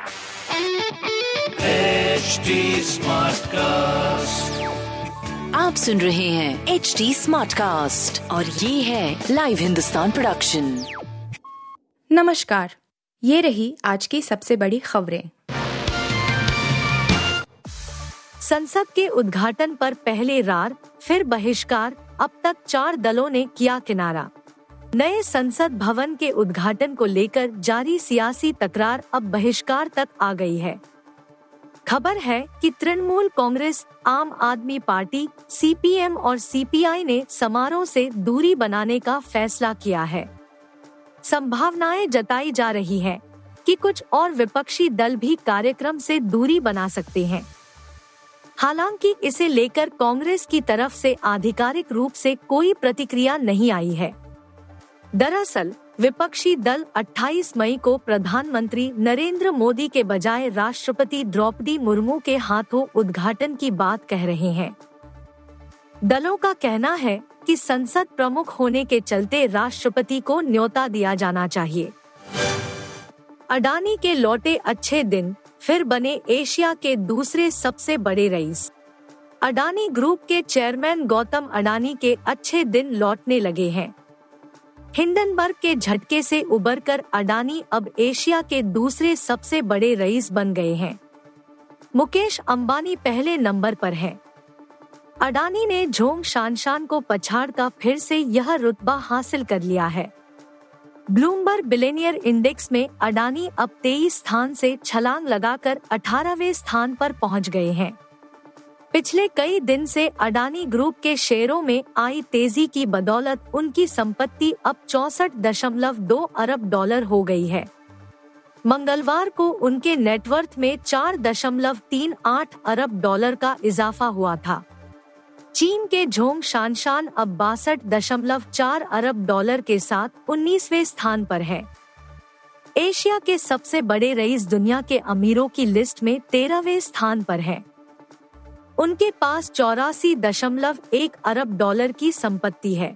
HD Smartcast. आप सुन रहे हैं एच डी स्मार्ट कास्ट और ये है लाइव हिंदुस्तान प्रोडक्शन नमस्कार। ये रही आज की सबसे बड़ी खबरें। संसद के उद्घाटन पर पहले रार फिर बहिष्कार अब तक चार दलों ने किया किनारा। नए संसद भवन के उद्घाटन को लेकर जारी सियासी तकरार अब बहिष्कार तक आ गई है। खबर है कि तृणमूल कांग्रेस, आम आदमी पार्टी, सीपीएम और सीपीआई ने समारोह से दूरी बनाने का फैसला किया है। संभावनाएँ जताई जा रही है कि कुछ और विपक्षी दल भी कार्यक्रम से दूरी बना सकते हैं। हालाँकि इसे लेकर कांग्रेस की तरफ़ से आधिकारिक रूप से कोई प्रतिक्रिया नहीं आई है। दरअसल, विपक्षी दल 28 मई को प्रधानमंत्री नरेंद्र मोदी के बजाय राष्ट्रपति द्रौपदी मुर्मू के हाथों उद्घाटन की बात कह रहे हैं। दलों का कहना है कि संसद प्रमुख होने के चलते राष्ट्रपति को न्योता दिया जाना चाहिए। अडानी के लौटे अच्छे दिन फिर बने एशिया के दूसरे सबसे बड़े रईस। अडानी ग्रुप के चेयरमैन गौतम अडानी के अच्छे दिन लौटने लगे हैं। हिंडनबर्ग के झटके से उबरकर अडानी अब एशिया के दूसरे सबसे बड़े रईस बन गए हैं। मुकेश अंबानी पहले नंबर पर हैं। अडानी ने झोंग शानशान को पछाड़ का फिर से यह रुतबा हासिल कर लिया है। ब्लूमबर्ग बिलेनियर इंडेक्स में अडानी अब 23 स्थान से छलांग लगाकर 18वें स्थान पर पहुँच गए हैं। पिछले कई दिन से अडानी ग्रुप के शेयरों में आई तेज़ी की बदौलत उनकी संपत्ति अब चौसठ दशमलव दो अरब डॉलर हो गई है। मंगलवार को उनके नेटवर्थ में चार दशमलव तीन आठ अरब डॉलर का इजाफा हुआ था। चीन के झोंग शानशान अब बासठ दशमलव चार अरब डॉलर के साथ उन्नीसवे स्थान पर है। एशिया के सबसे बड़े रईस दुनिया के अमीरों की लिस्ट में तेरहवें स्थान पर है। उनके पास चौरासी दशमलव एक अरब डॉलर की संपत्ति है।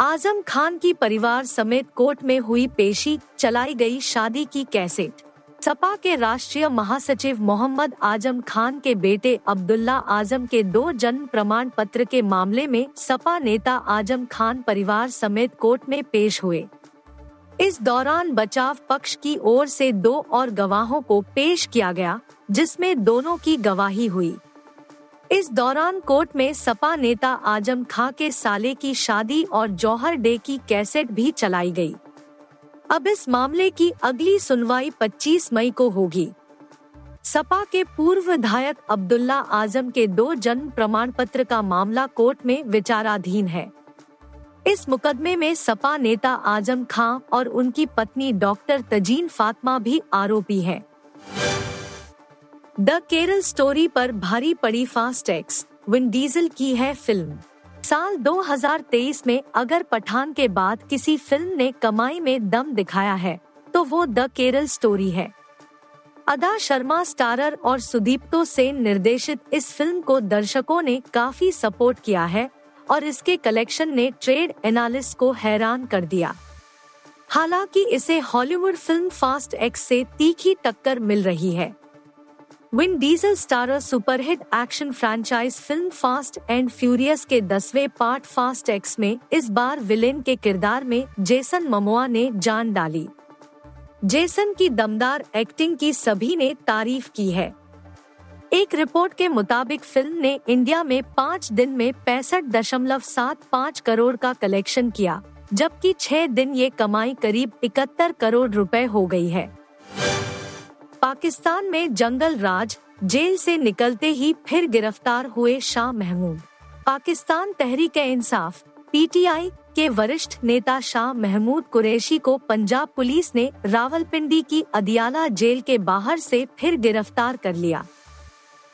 आज़म खान की परिवार समेत कोर्ट में हुई पेशी, चलाई गई शादी की कैसेट। सपा के राष्ट्रीय महासचिव मोहम्मद आज़म खान के बेटे अब्दुल्ला आज़म के दो जन्म प्रमाण पत्र के मामले में सपा नेता आज़म खान परिवार समेत कोर्ट में पेश हुए। इस दौरान बचाव पक्ष की ओर से दो और गवाहों को पेश किया गया, जिसमें दोनों की गवाही हुई। इस दौरान कोर्ट में सपा नेता आज़म खां के साले की शादी और जौहर डे की कैसेट भी चलाई गई। अब इस मामले की अगली सुनवाई 25 मई को होगी। सपा के पूर्व विधायक अब्दुल्ला आज़म के दो जन्म प्रमाण पत्र का मामला कोर्ट में विचाराधीन है। इस मुकदमे में सपा नेता आज़म खां और उनकी पत्नी डॉक्टर तजीन फातमा भी आरोपी हैं। द केरल स्टोरी पर भारी पड़ी फास्ट टैक्स विन डीजल की है फ़िल्म साल 2023 में अगर पठान के बाद किसी फ़िल्म ने कमाई में दम दिखाया है तो वो द केरल स्टोरी है अदा शर्मा स्टारर और सुदीप्तो सेन निर्देशित इस फ़िल्म को दर्शकों ने काफ़ी सपोर्ट किया है और इसके कलेक्शन ने ट्रेड एनालिस्ट को हैरान कर दिया। हालाँकि इसे हॉलीवुड फ़िल्म फास्ट एक्स से तीखी टक्कर मिल रही है। Vin Diesel starrer superhit action franchise film fast and furious के दसवें पार्ट फास्ट एक्स में इस बार विलेन के किरदार में जेसन ममोआ ने जान डाली। जेसन की दमदार एक्टिंग की सभी ने तारीफ़ की है। एक रिपोर्ट के मुताबिक फ़िल्म ने इंडिया में पाँच दिन में पैंसठ दशमलव सात पाँच करोड़ का कलेक्शन किया, जबकि छह दिन ये कमाई करीब इकहत्तर करोड़ रुपए हो गई है। पाकिस्तान में जंगल राज, जेल से निकलते ही फिर गिरफ़्तार हुए शाह महमूद। पाकिस्तान तहरीक इंसाफ, पीटीआई के वरिष्ठ नेता शाह महमूद कुरैशी को पंजाब पुलिस ने रावलपिंडी की अदियाला जेल के बाहर से फिर गिरफ़्तार कर लिया।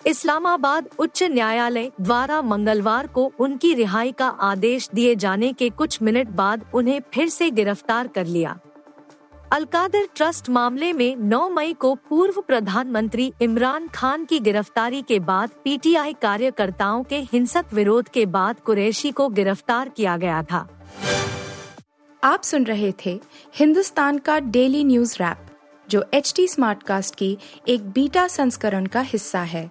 इस्लामाबाद उच्च न्यायालय द्वारा मंगलवार को उनकी रिहाई का आदेश दिए जाने के कुछ मिनट बाद उन्हें फिर से गिरफ़्तार कर लिया। अलकादर ट्रस्ट मामले में 9 मई को पूर्व प्रधानमंत्री इमरान खान की गिरफ्तारी के बाद पीटीआई कार्यकर्ताओं के हिंसक विरोध के बाद कुरैशी को गिरफ़्तार किया गया था। आप सुन रहे थे हिंदुस्तान का डेली न्यूज़ रैप, जो एच टी कास्ट की एक बीटा संस्करण का हिस्सा है।